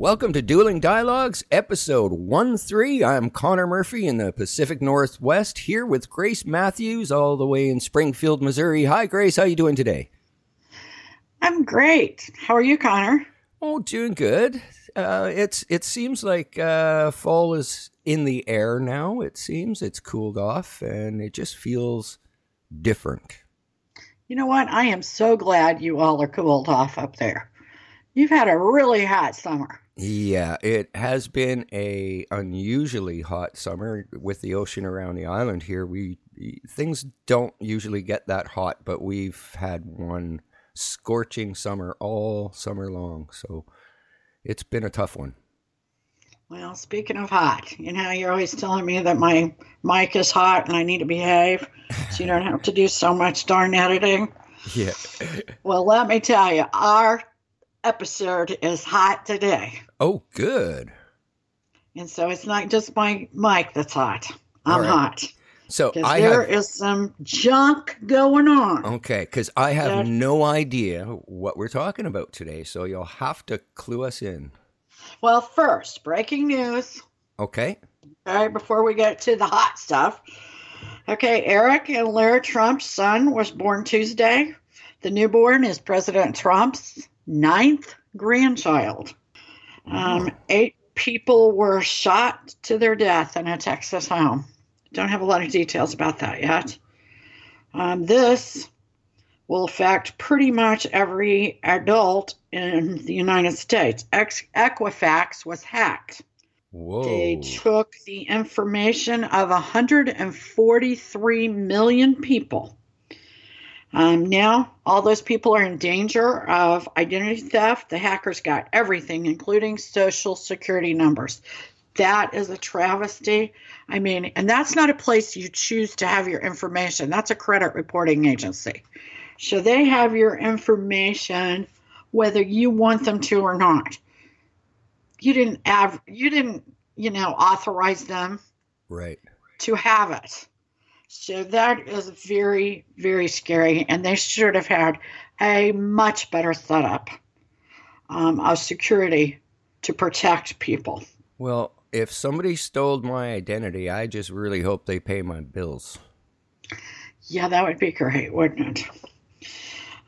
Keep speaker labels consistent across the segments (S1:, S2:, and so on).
S1: Welcome to Dueling Dialogues, episode 1 3. I'm Connor Murphy in the Pacific Northwest, here with Grace Matthews, all the way in Springfield, Missouri. Hi, Grace. How are you doing today?
S2: I'm great. How are you, Connor?
S1: Oh, doing good. Uh, it's it seems like uh, fall is in the air now. It seems it's cooled off, and it just feels different.
S2: You know what? I am so glad you all are cooled off up there. You've had a really hot summer.
S1: Yeah, it has been a unusually hot summer with the ocean around the island here. We things don't usually get that hot, but we've had one scorching summer all summer long. So it's been a tough one.
S2: Well, speaking of hot, you know, you're always telling me that my mic is hot and I need to behave so you don't have to do so much darn editing.
S1: Yeah.
S2: well, let me tell you, our episode is hot today.
S1: Oh, good.
S2: And so it's not just my mic that's hot. I'm right. hot.
S1: So I
S2: there
S1: have,
S2: is some junk going on.
S1: Okay, because I have no idea what we're talking about today, so you'll have to clue us in.
S2: Well, first, breaking news.
S1: Okay.
S2: All right, before we get to the hot stuff. Okay, Eric and Lara Trump's son was born Tuesday. The newborn is President Trump's ninth grandchild. Um, eight people were shot to their death in a Texas home. Don't have a lot of details about that yet. Um, this will affect pretty much every adult in the United States. Equifax was hacked.
S1: Whoa.
S2: They took the information of 143 million people um, now, all those people are in danger of identity theft. The hackers got everything, including social security numbers. That is a travesty. I mean, and that's not a place you choose to have your information. That's a credit reporting agency. So they have your information whether you want them to or not. You didn't have you didn't, you know, authorize them
S1: right
S2: to have it. So that is very, very scary. And they should have had a much better setup um, of security to protect people.
S1: Well, if somebody stole my identity, I just really hope they pay my bills.
S2: Yeah, that would be great, wouldn't it?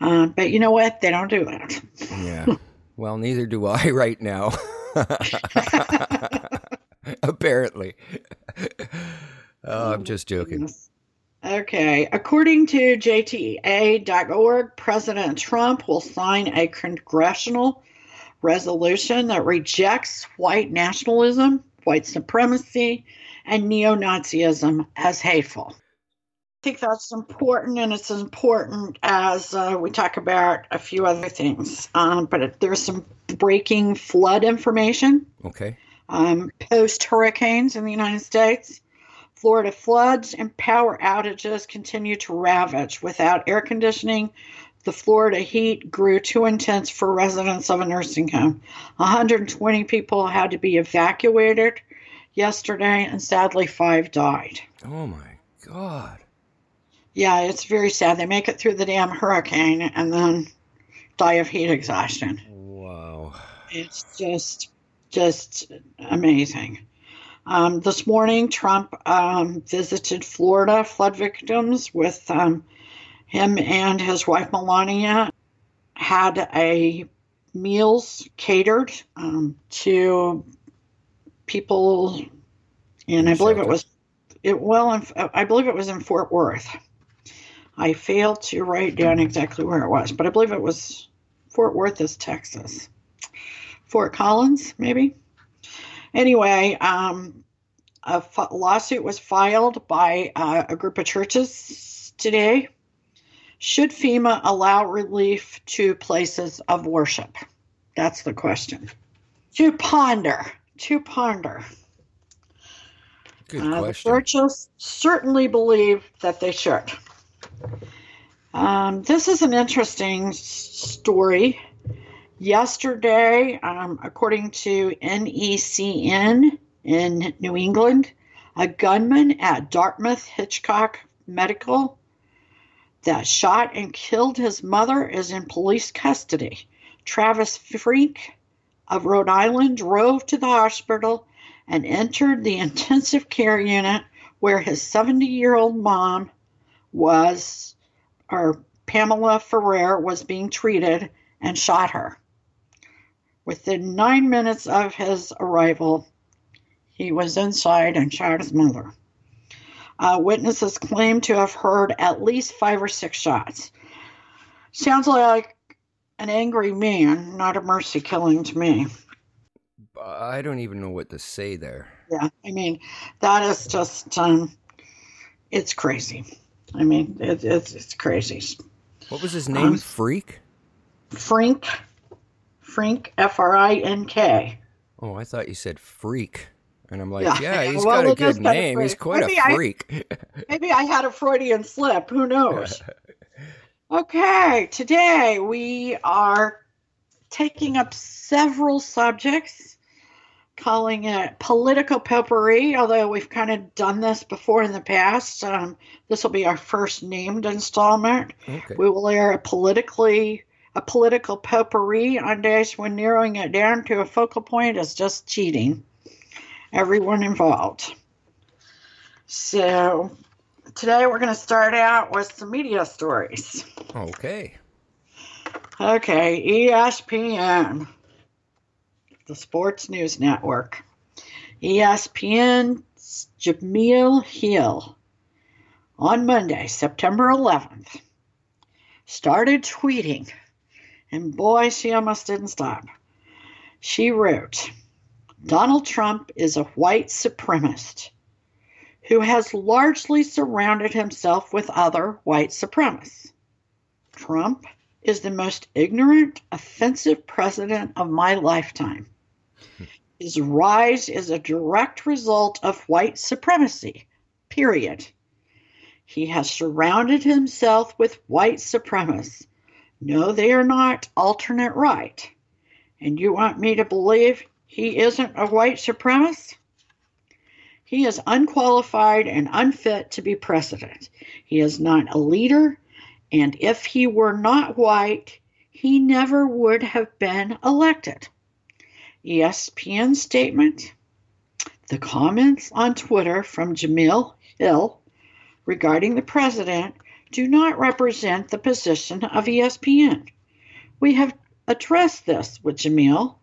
S2: Uh, but you know what? They don't do that.
S1: yeah. Well, neither do I right now. Apparently. Oh, I'm just joking.
S2: Okay. According to JTA.org, President Trump will sign a congressional resolution that rejects white nationalism, white supremacy, and neo Nazism as hateful. I think that's important, and it's important as uh, we talk about a few other things. Um, but there's some breaking flood information.
S1: Okay.
S2: Um, Post hurricanes in the United States. Florida floods and power outages continue to ravage. Without air conditioning, the Florida heat grew too intense for residents of a nursing home. 120 people had to be evacuated yesterday, and sadly, five died.
S1: Oh my God.
S2: Yeah, it's very sad. They make it through the damn hurricane and then die of heat exhaustion.
S1: Wow.
S2: It's just, just amazing. Um, this morning, Trump um, visited Florida flood victims with um, him and his wife Melania. Had a meals catered um, to people, and I believe it was it well. In, I believe it was in Fort Worth. I failed to write down exactly where it was, but I believe it was Fort Worth, is Texas. Fort Collins, maybe. Anyway, um, a f- lawsuit was filed by uh, a group of churches today. Should FEMA allow relief to places of worship? That's the question. To ponder, to ponder.
S1: Good
S2: Uh, the
S1: question.
S2: churches certainly believe that they should. Um, this is an interesting story. Yesterday, um, according to NECN in New England, a gunman at Dartmouth Hitchcock Medical that shot and killed his mother is in police custody. Travis Frink of Rhode Island drove to the hospital and entered the intensive care unit where his 70 year old mom was, or Pamela Ferrer, was being treated and shot her. Within nine minutes of his arrival, he was inside and shot his mother. Uh, witnesses claim to have heard at least five or six shots. Sounds like an angry man, not a mercy killing to me.
S1: I don't even know what to say there.
S2: Yeah, I mean, that is just, um, it's crazy. I mean, it, it's it's crazy.
S1: What was his name?
S2: Um,
S1: Freak?
S2: Frink, Frink, F R I N K.
S1: Oh, I thought you said freak. And I'm like,
S2: Yeah.
S1: yeah, he's
S2: Well,
S1: got a good name. He's quite
S2: Maybe
S1: a
S2: I-
S1: freak.
S2: Maybe I had a Freudian slip. Who knows? Okay, today we are taking up several subjects, calling it political potpourri, although we've kind of done this before in the past. Um, this will be our first named installment.
S1: okay.
S2: We will air a politically a political potpourri on days when narrowing it down to a focal point is just cheating. Everyone involved. So today we're going to start out with some media stories.
S1: Okay.
S2: Okay, ESPN, the Sports News Network. ESPN's Jemele Hill on Monday, September 11th, started tweeting, and boy, she almost didn't stop. She wrote, Donald Trump is a white supremacist who has largely surrounded himself with other white supremacists. Trump is the most ignorant, offensive president of my lifetime. His rise is a direct result of white supremacy, period. He has surrounded himself with white supremacists. No, they are not alternate right. And you want me to believe he isn't a white supremacist? He is unqualified and unfit to be president. He is not a leader, and if he were not white, he never would have been elected. ESPN statement The comments on Twitter from Jemele Hill regarding the president do not represent the position of ESPN. We have addressed this with Jemele,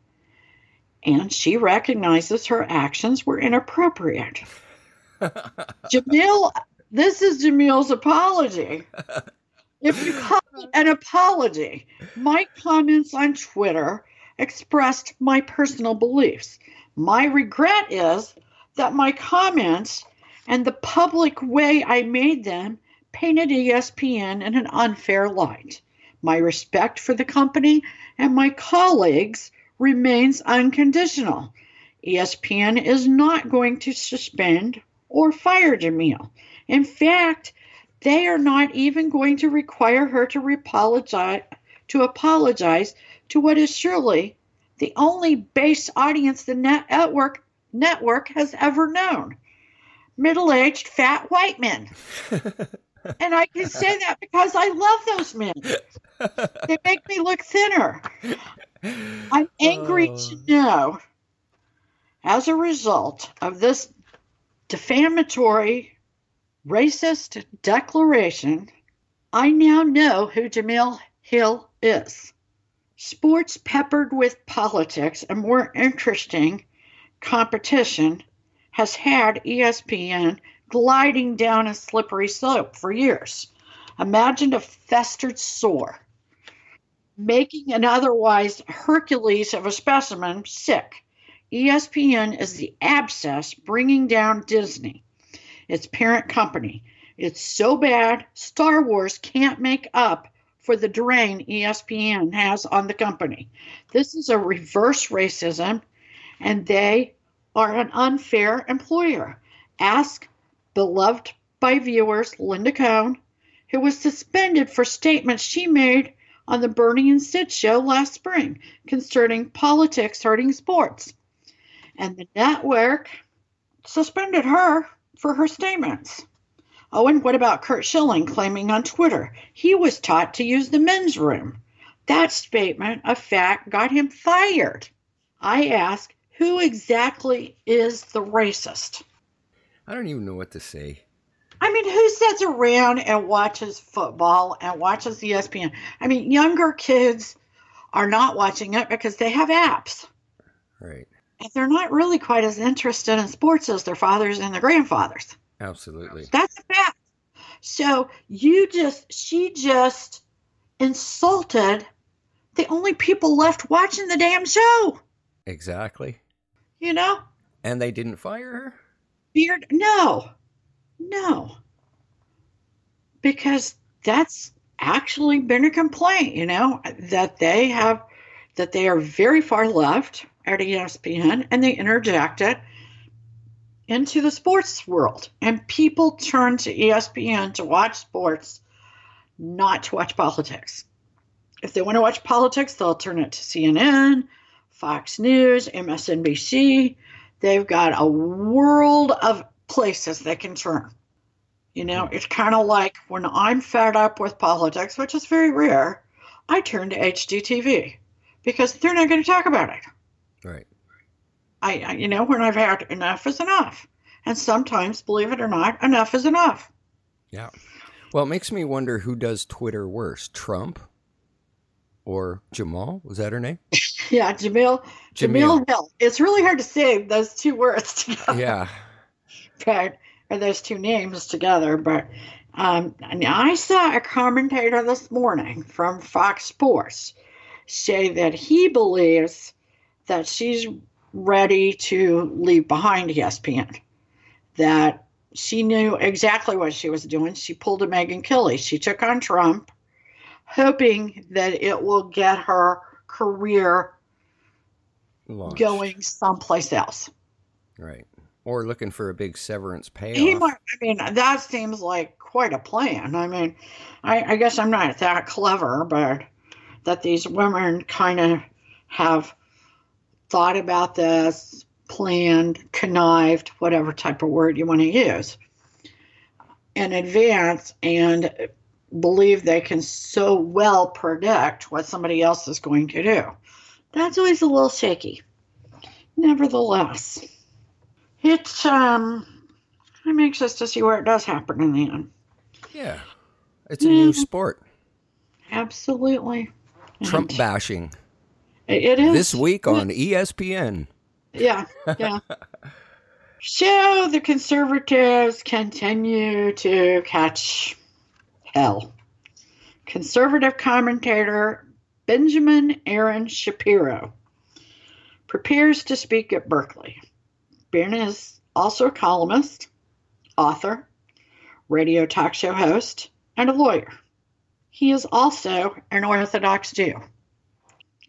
S2: and she recognizes her actions were inappropriate. Jemele, this is Jemele's apology. If you call it an apology, my comments on Twitter expressed my personal beliefs. My regret is that my comments and the public way I made them painted ESPN in an unfair light. My respect for the company and my colleagues remains unconditional. ESPN is not going to suspend or fire Jemele. In fact, they are not even going to require her to apologize to apologize to what is surely the only base audience the network network has ever known. Middle-aged fat white men. and I can say that because I love those men. They make me look thinner. I'm angry to oh. know, as a result of this defamatory, racist declaration, I now know who Jemele Hill is. Sports peppered with politics and more interesting competition has had ESPN gliding down a slippery slope for years. Imagine a festered sore, making an otherwise Hercules of a specimen sick. ESPN is the abscess bringing down Disney, its parent company. It's so bad, Star Wars can't make up for the drain ESPN has on the company. This is a reverse racism, and they are an unfair employer. Ask beloved by viewers Linda Cohn, who was suspended for statements she made on the Bernie and Sid show last spring concerning politics hurting sports. And the network suspended her for her statements. Oh, and what about Curt Schilling claiming on Twitter he was taught to use the men's room? That statement of fact got him fired. I ask, who exactly is the racist?
S1: I don't even know what to say.
S2: I mean, who sits around and watches football and watches ESPN? I mean, younger kids are not watching it because they have apps.
S1: Right.
S2: And they're not really quite as interested in sports as their fathers and their grandfathers.
S1: Absolutely.
S2: That's a fact. So you just, she just insulted the only people left watching the damn show.
S1: Exactly.
S2: You know?
S1: And they didn't fire her?
S2: Beard, no. No. Because that's actually been a complaint, you know, that they have, that they are very far left at ESPN and they interject it into the sports world. And people turn to ESPN to watch sports, not to watch politics. If they want to watch politics, they'll turn it to CNN, Fox News, MSNBC. They've got a world of places they can turn. You know, hmm. it's kind of like when I'm fed up with politics, which is very rare, I turn to HGTV because they're not going to talk about it.
S1: Right.
S2: I, I, you know, when I've had enough is enough. And sometimes, believe it or not, enough is enough.
S1: Yeah. Well, it makes me wonder who does Twitter worse, Trump or Jamal? Was that her name?
S2: yeah, Jemele. Jemele Hill. It's really hard to say those two words together.
S1: Yeah.
S2: But, or those two names together. But um, I saw a commentator this morning from Fox Sports say that he believes that she's ready to leave behind ESPN. That she knew exactly what she was doing. She pulled a Megyn Kelly. She took on Trump, hoping that it will get her career going someplace else.
S1: Right. Or looking for a big severance payoff.
S2: He might, I mean, that seems like quite a plan. I mean, I, I guess I'm not that clever, but that these women kind of have thought about this, planned, connived, whatever type of word you want to use, in advance and believe they can so well predict what somebody else is going to do. That's always a little shaky. Nevertheless, it's um I'm anxious to see where it does happen in the end.
S1: Yeah. It's a new sport.
S2: Absolutely.
S1: Trump bashing.
S2: It is.
S1: This week on ESPN.
S2: Yeah, yeah. so the conservatives continue to catch hell. Conservative commentator Benjamin Aaron Shapiro prepares to speak at Berkeley. Ben is also a columnist, author, radio talk show host, and a lawyer. He is also an Orthodox Jew.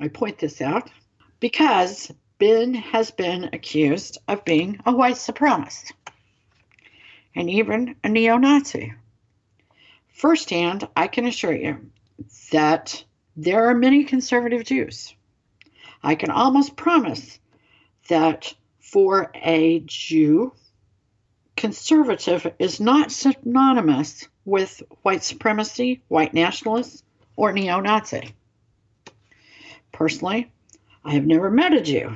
S2: I point this out because Ben has been accused of being a white supremacist and even a neo Nazi. Firsthand, I can assure you that there are many conservative Jews. I can almost promise that for a Jew, conservative is not synonymous with white supremacy, white nationalists, or neo Nazi. Personally, I have never met a Jew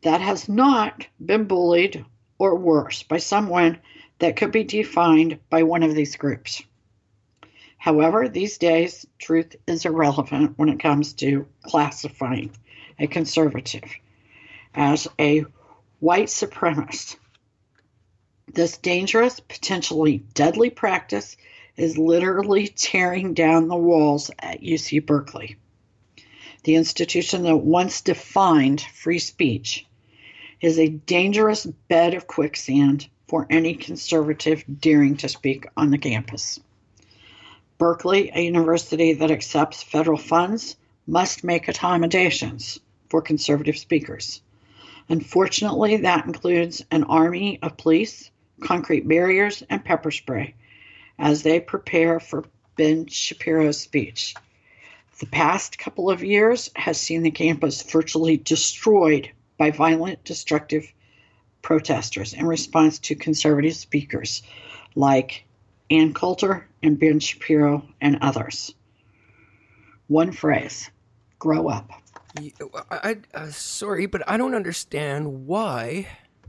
S2: that has not been bullied or worse by someone that could be defined by one of these groups. However, these days, truth is irrelevant when it comes to classifying a conservative as a white supremacist. This dangerous, potentially deadly practice is literally tearing down the walls at UC Berkeley, the institution that once defined free speech is a dangerous bed of quicksand for any conservative daring to speak on the campus. Berkeley, a university that accepts federal funds, must make accommodations for conservative speakers. Unfortunately, that includes an army of police, concrete barriers, and pepper spray as they prepare for Ben Shapiro's speech. The past couple of years has seen the campus virtually destroyed by violent, destructive protesters in response to conservative speakers like Ann Coulter and Ben Shapiro and others. One phrase grow up.
S1: I, I, uh, sorry, but I don't understand why,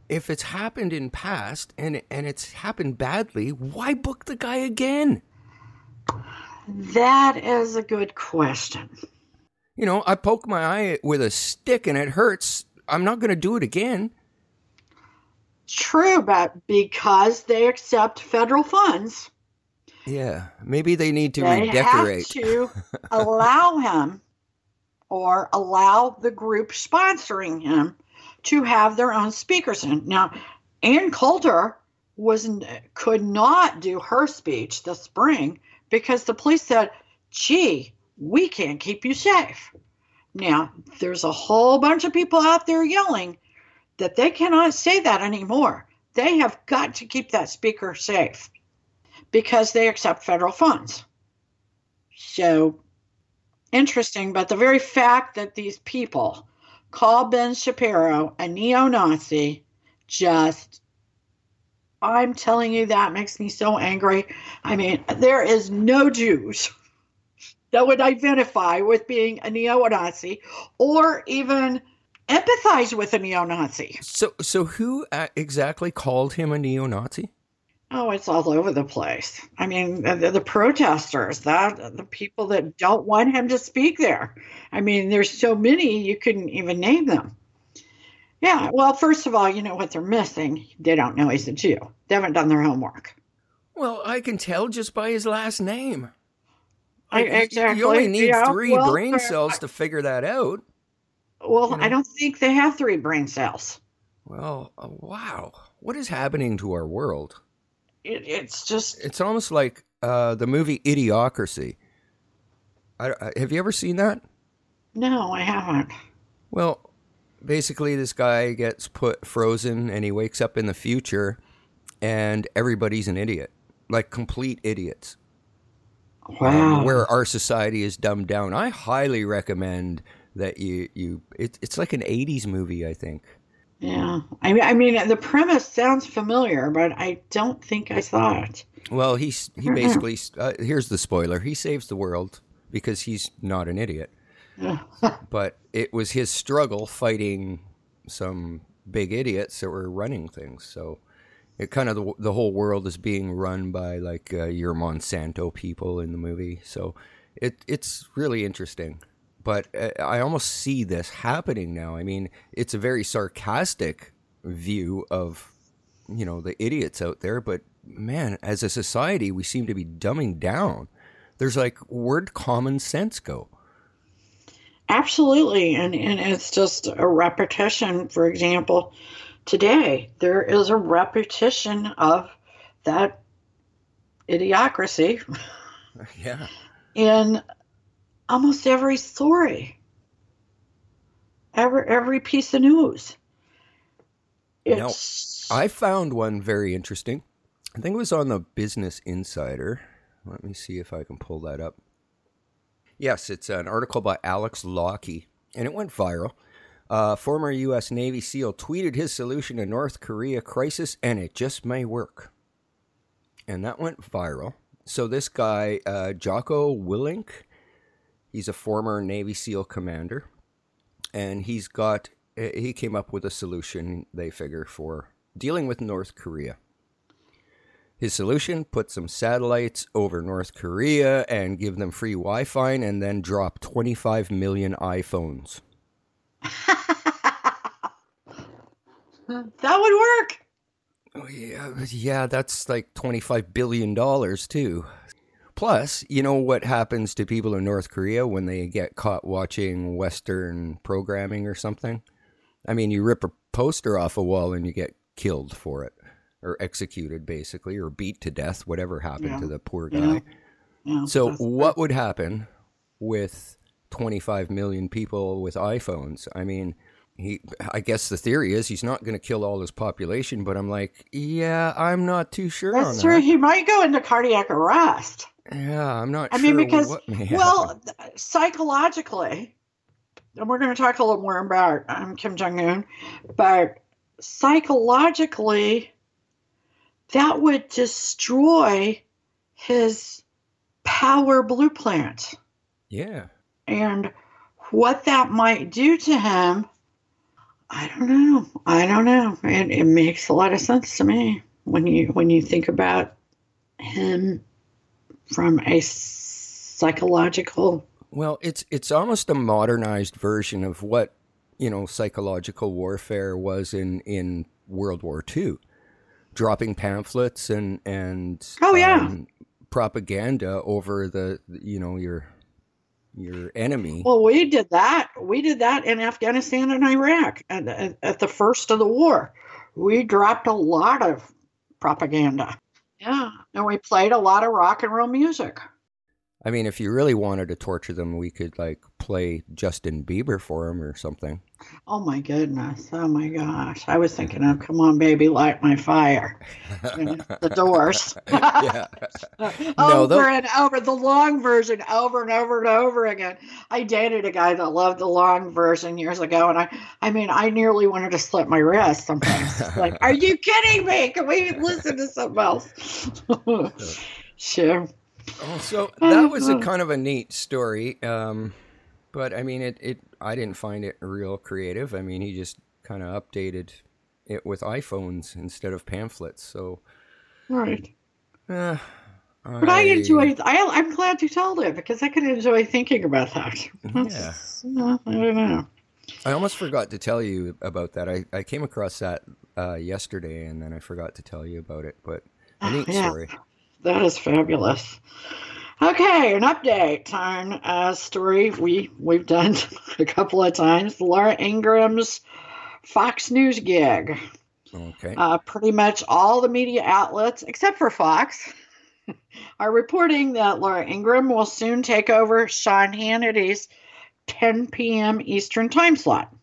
S1: if it's happened in past and and it's happened badly, why book the guy again?
S2: That is a good question.
S1: You know, I poke my eye with a stick and it hurts. I'm not going to do it again.
S2: True, but because they accept federal funds,
S1: yeah, maybe they need to
S2: they
S1: redecorate.
S2: have to allow him or allow the group sponsoring him to have their own speakers in. Now, Ann Coulter was could not do her speech this spring because the police said, "Gee, we can't keep you safe." Now, there's a whole bunch of people out there yelling that they cannot say that anymore. They have got to keep that speaker safe because they accept federal funds. So interesting, but the very fact that these people call Ben Shapiro a neo Nazi just, I'm telling you, that makes me so angry. I mean, there is no Jews that would identify with being a neo Nazi or even empathize with a neo Nazi.
S1: So, so who uh, exactly called him a neo Nazi?
S2: Oh, it's all over the place. I mean, the, the, protesters, that the people that don't want him to speak there. I mean, there's so many you couldn't even name them. Yeah, well, first of all, you know what they're missing. They don't know he's a Jew. They haven't done their homework.
S1: Well, I can tell just by his last name.
S2: I, exactly.
S1: You only need
S2: yeah,
S1: three
S2: well,
S1: brain cells to figure that out.
S2: Well, you know? I don't think they have three brain cells.
S1: Well, uh, wow. What is happening to our world?
S2: it, it's just
S1: it's almost like uh, the movie Idiocracy. I, I, have you ever seen that?
S2: No, I haven't.
S1: Well, basically, this guy gets put frozen, and he wakes up in the future, and everybody's an idiot, like complete idiots.
S2: Wow.
S1: Um, where our society is dumbed down. I highly recommend that you you. It, it's like an '80s movie, I think.
S2: Yeah, I mean, I mean, the premise sounds familiar, but I don't think I saw it.
S1: Well, he's he basically uh, here's the spoiler: he saves the world because he's not an idiot. but it was his struggle fighting some big idiots that were running things. So it kind of the, the whole world is being run by like uh, your Monsanto people in the movie. So it it's really interesting but uh, I almost see this happening now. I mean, it's a very sarcastic view of you know the idiots out there, but man, as a society, we seem to be dumbing down. There's like where'd common sense go?
S2: Absolutely, and and it's just a repetition. For example, today there is a repetition of that idiocracy.
S1: Yeah.
S2: In almost every story, every every piece of news.
S1: It's... Now, I found one very interesting. I think it was on the Business Insider. Let me see if I can pull that up. Yes, it's an article by Alex Lockie, and it went viral. Uh, former U.S. Navy SEAL tweeted his solution to North Korea crisis, and it just may work. And that went viral. So this guy, uh, Jocko Willink, He's a former Navy SEAL commander, and he's got he came up with a solution they figure for dealing with North Korea. His solution: put some satellites over North Korea and give them free Wi-Fi, and then drop 25 million iPhones.
S2: that would work.
S1: Oh, yeah, yeah, that's like 25 billion dollars too. Plus, you know what happens to people in North Korea when they get caught watching Western programming or something? I mean, you rip a poster off a wall and you get killed for it, or executed basically, or beat to death, whatever happened
S2: Yeah.
S1: to the poor guy.
S2: Yeah. Yeah,
S1: So, what would happen with 25 million people with iPhones? I mean, he. I guess the theory is he's not going to kill all his population, but I'm like, yeah, I'm not too sure on
S2: That's
S1: that.
S2: true. He might go into cardiac arrest.
S1: Yeah, I'm not.
S2: I
S1: sure
S2: mean, because well, psychologically, and we're going to talk a little more about um, Kim Jong Un, but psychologically, that would destroy his power blueprint,
S1: yeah,
S2: and what that might do to him. I don't know. I don't know. It, it makes a lot of sense to me when you when you think about him from a psychological
S1: Well, it's it's almost a modernized version of what you know psychological warfare was in in World War II, dropping pamphlets and and
S2: Oh, yeah.
S1: um, propaganda over the you know your your enemy.
S2: Well, we did that. We did that in Afghanistan and Iraq at, at, at the first of the war. We dropped a lot of propaganda. Yeah, and we played a lot of rock and roll music.
S1: I mean, if you really wanted to torture them, we could like play Justin Bieber for them or something.
S2: Oh my goodness! Oh my gosh! I was thinking of "Come on, baby, light my fire." You know, the Doors.
S1: yeah. No,
S2: over
S1: tho-
S2: and over the long version, over and over and over again. I dated a guy that loved the long version years ago, and I, I mean, I nearly wanted to slit my wrist sometimes. like, are you kidding me? Can we listen to something else? sure.
S1: Oh, so that was a kind of a neat story. Um, but I mean, it, it I didn't find it real creative. I mean, he just kind of updated it with iPhones instead of pamphlets. So,
S2: Right.
S1: uh,
S2: But I enjoy. I, I'm glad you told it because I could enjoy thinking about that. That's- uh, I don't know.
S1: I almost forgot to tell you about that. I, I came across that uh, yesterday, and then I forgot to tell you about it. But a neat
S2: Yeah.
S1: story.
S2: That is fabulous. Okay, an update on a story we we've done a couple of times. Laura Ingraham's Fox News gig.
S1: Okay.
S2: Uh, pretty much all the media outlets, except for Fox, are reporting that Laura Ingraham will soon take over Sean Hannity's 10 p.m. Eastern time slot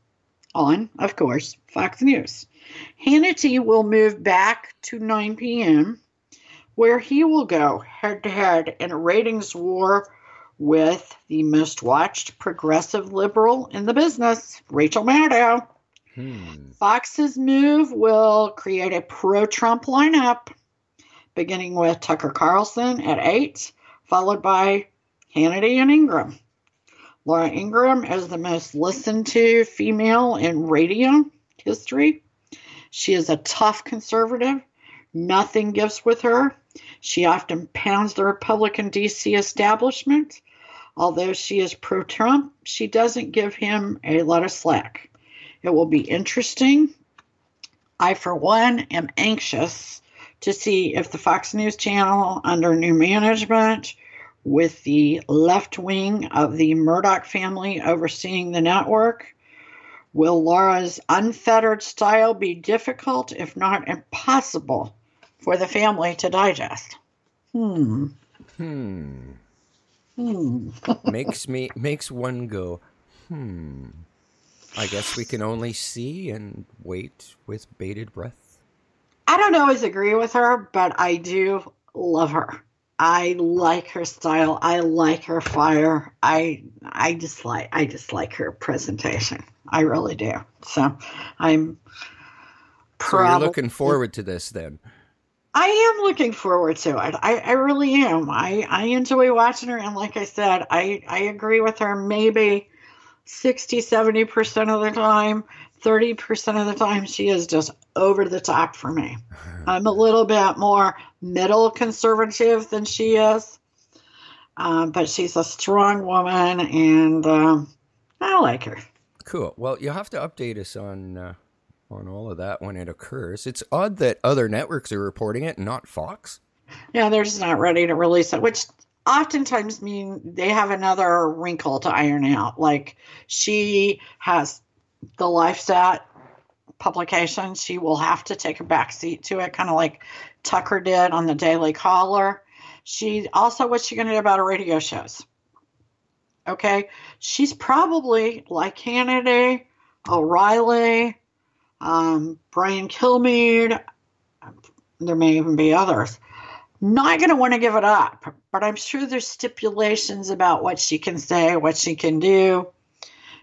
S2: on, of course, Fox News. Hannity will move back to 9 p.m., where he will go head to head in a ratings war with the most watched progressive liberal in the business, Rachel Maddow.
S1: Hmm.
S2: Fox's move will create a pro Trump lineup, beginning with Tucker Carlson at 8, followed by Hannity and Ingraham. Laura Ingraham is the most listened to female in radio history. She is a tough conservative. Nothing gives with her. She often pounds the Republican DC establishment. Although she is pro Trump, she doesn't give him a lot of slack. It will be interesting. I, for one, am anxious to see if the Fox News channel, under new management, with the left wing of the Murdoch family overseeing the network, will Laura's unfettered style be difficult, if not impossible, for the family to digest? Hmm.
S1: Hmm.
S2: Hmm.
S1: makes me makes one go. Hmm. I guess we can only see and wait with bated breath.
S2: I don't always agree with her, but I do love her. I like her style. I like her fire. I I just like I just like her presentation. I really do. So I'm
S1: So you're looking forward to this then.
S2: I am looking forward to it. I, I really am. I, I enjoy watching her and like I said, I, I agree with her maybe 60, 70% of the time. 30% of the time she is just over the top for me. I'm a little bit more middle conservative than she is. Um, but she's a strong woman and um, I like her.
S1: Cool. Well, you'll have to update us on uh, on all of that when it occurs. It's odd that other networks are reporting it, not Fox.
S2: Yeah, they're just not ready to release it, which oftentimes mean they have another wrinkle to iron out. Like she has the LifeZette publication, she will have to take a back seat to it, kind of like Tucker did on the Daily Caller. She also, what's she going to do about her radio shows? Okay, she's probably like Hannity, O'Reilly, um, Brian Kilmeade. There may even be others. Not going to want to give it up, but I'm sure there's stipulations about what she can say, what she can do,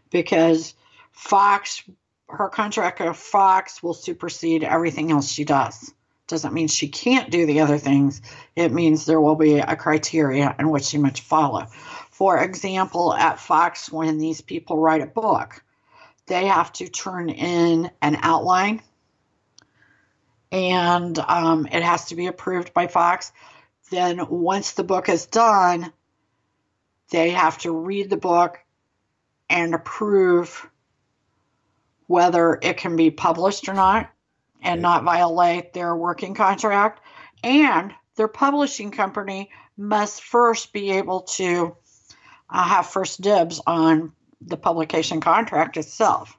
S2: because Fox, her contract with Fox will supersede everything else she does. Doesn't mean she can't do the other things. It means there will be a criteria in which she must follow. For example, at Fox, when these people write a book, they have to turn in an outline and um, it has to be approved by Fox. Then, once the book is done, they have to read the book and approve whether it can be published or not and not violate their working contract. And their publishing company must first be able to uh, have first dibs on the publication contract itself.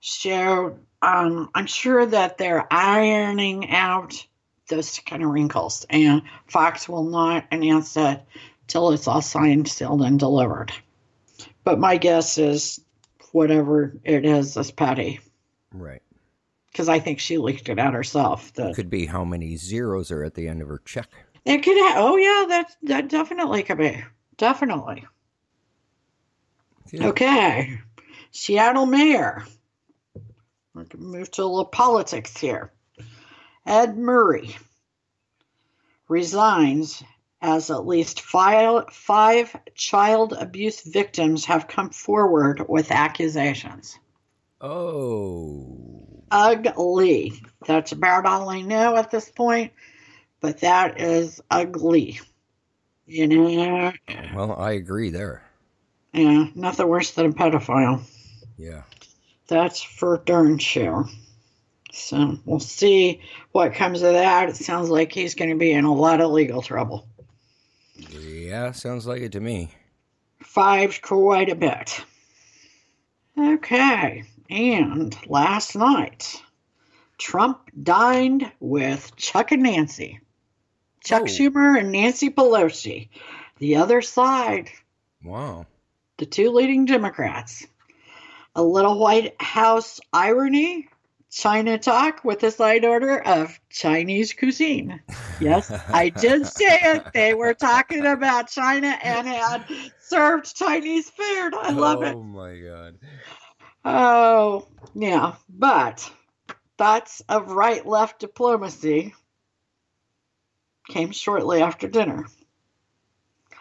S2: So um, I'm sure that they're ironing out those kind of wrinkles, and Fox will not announce that till it's all signed, sealed, and delivered. But my guess is whatever it is is Patty,
S1: Right.
S2: because I think she leaked it out herself. That
S1: Could be how many zeros are at the end of her check.
S2: it could. Ha- oh yeah, that that definitely could be definitely.
S1: Yeah.
S2: Okay, Seattle mayor. We can move to a little politics here. Ed Murray resigns as at least five, five child abuse victims have come forward with accusations.
S1: Oh.
S2: Ugly. That's about all I know at this point, but that is ugly. You know,
S1: Well, I agree there.
S2: Yeah, nothing worse than a pedophile.
S1: Yeah.
S2: That's for darn sure. So we'll see what comes of that. It sounds like he's going to be in a lot of legal trouble.
S1: Yeah, sounds like it to me.
S2: Five's quite a bit. Okay, and last night, Trump dined with Chuck and Nancy. Chuck
S1: Oh.
S2: Schumer and Nancy Pelosi. The other side,
S1: Wow.
S2: The two leading Democrats. A little White House irony, China talk with a side order of Chinese cuisine. Yes, I did say it. They were talking about China and had served Chinese food. I love it.
S1: Oh my god.
S2: Oh, yeah. But thoughts of right left diplomacy came shortly after dinner.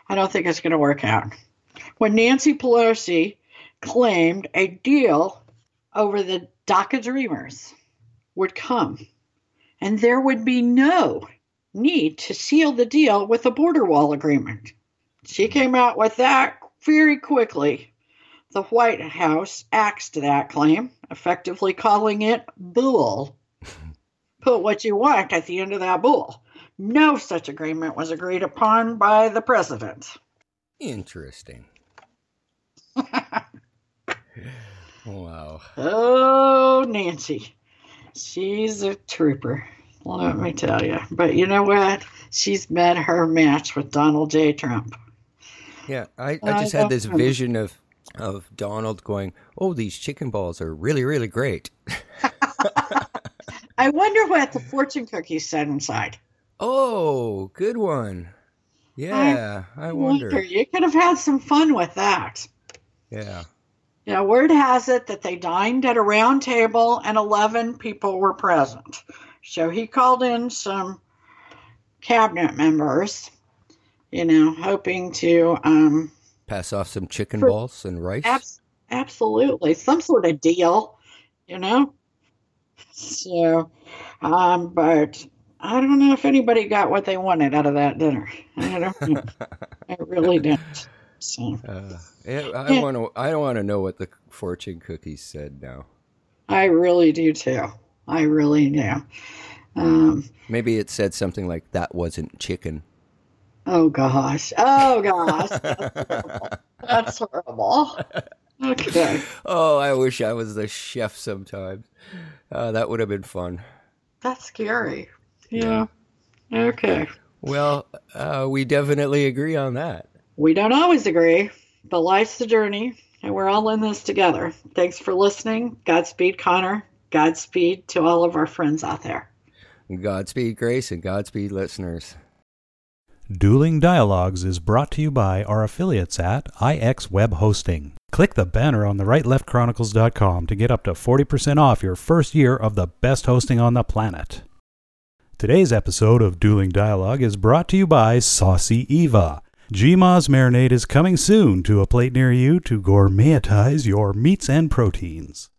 S2: I don't think it's going to work out. When Nancy Pelosi claimed a deal over the DACA Dreamers would come, and there would be no need to seal the deal with a border wall agreement. She came out with that very quickly. The White House axed that claim, effectively calling it bull. Put what you want at the end of that bull. No such agreement was agreed upon by the president.
S1: Interesting. Wow.
S2: Oh, Nancy. She's a trooper, let me tell you. But you know what? She's met her match with Donald J. Trump.
S1: Yeah, I, I
S2: I
S1: just had this vision of of Donald going, "Oh, these chicken balls are really, really great."
S2: I wonder what the fortune cookies said inside.
S1: Oh, good one. Yeah, I wonder.
S2: You could have had some fun with that.
S1: Yeah.
S2: You know, word has it that they dined at a round table and 11 people were present. So he called in some cabinet members, you know, hoping to, um,
S1: Pass off some chicken
S2: For-
S1: balls and rice.
S2: abs- absolutely, some sort of deal, you know? So, um, but I don't know if anybody got what they wanted out of that dinner. I don't know. I really don't. So.
S1: Uh, I want to. I don't want to know what the fortune cookies said now.
S2: I really do too. I really do. Um,
S1: Maybe it said something like that wasn't chicken.
S2: oh gosh. Oh gosh. That's horrible. That's horrible. Okay.
S1: Oh, I wish I was the chef sometimes. Uh, that would have been fun.
S2: That's scary. Yeah. Okay.
S1: Well, uh, we definitely agree on that.
S2: We don't always agree, but life's the journey, and we're all in this together. Thanks for listening. Godspeed, Connor. Godspeed to all of our friends out there.
S1: Godspeed, Grace, and Godspeed, listeners.
S3: Dueling Dialogues is brought to you by our affiliates at IX Web Hosting. Click the banner on the rightleftchronicles.com to get up to 40% off your first year of the best hosting on the planet. Today's episode of Dueling Dialogue is brought to you by Saucy Eva. GMA's marinade is coming soon to a plate near you to gourmetize your meats and proteins.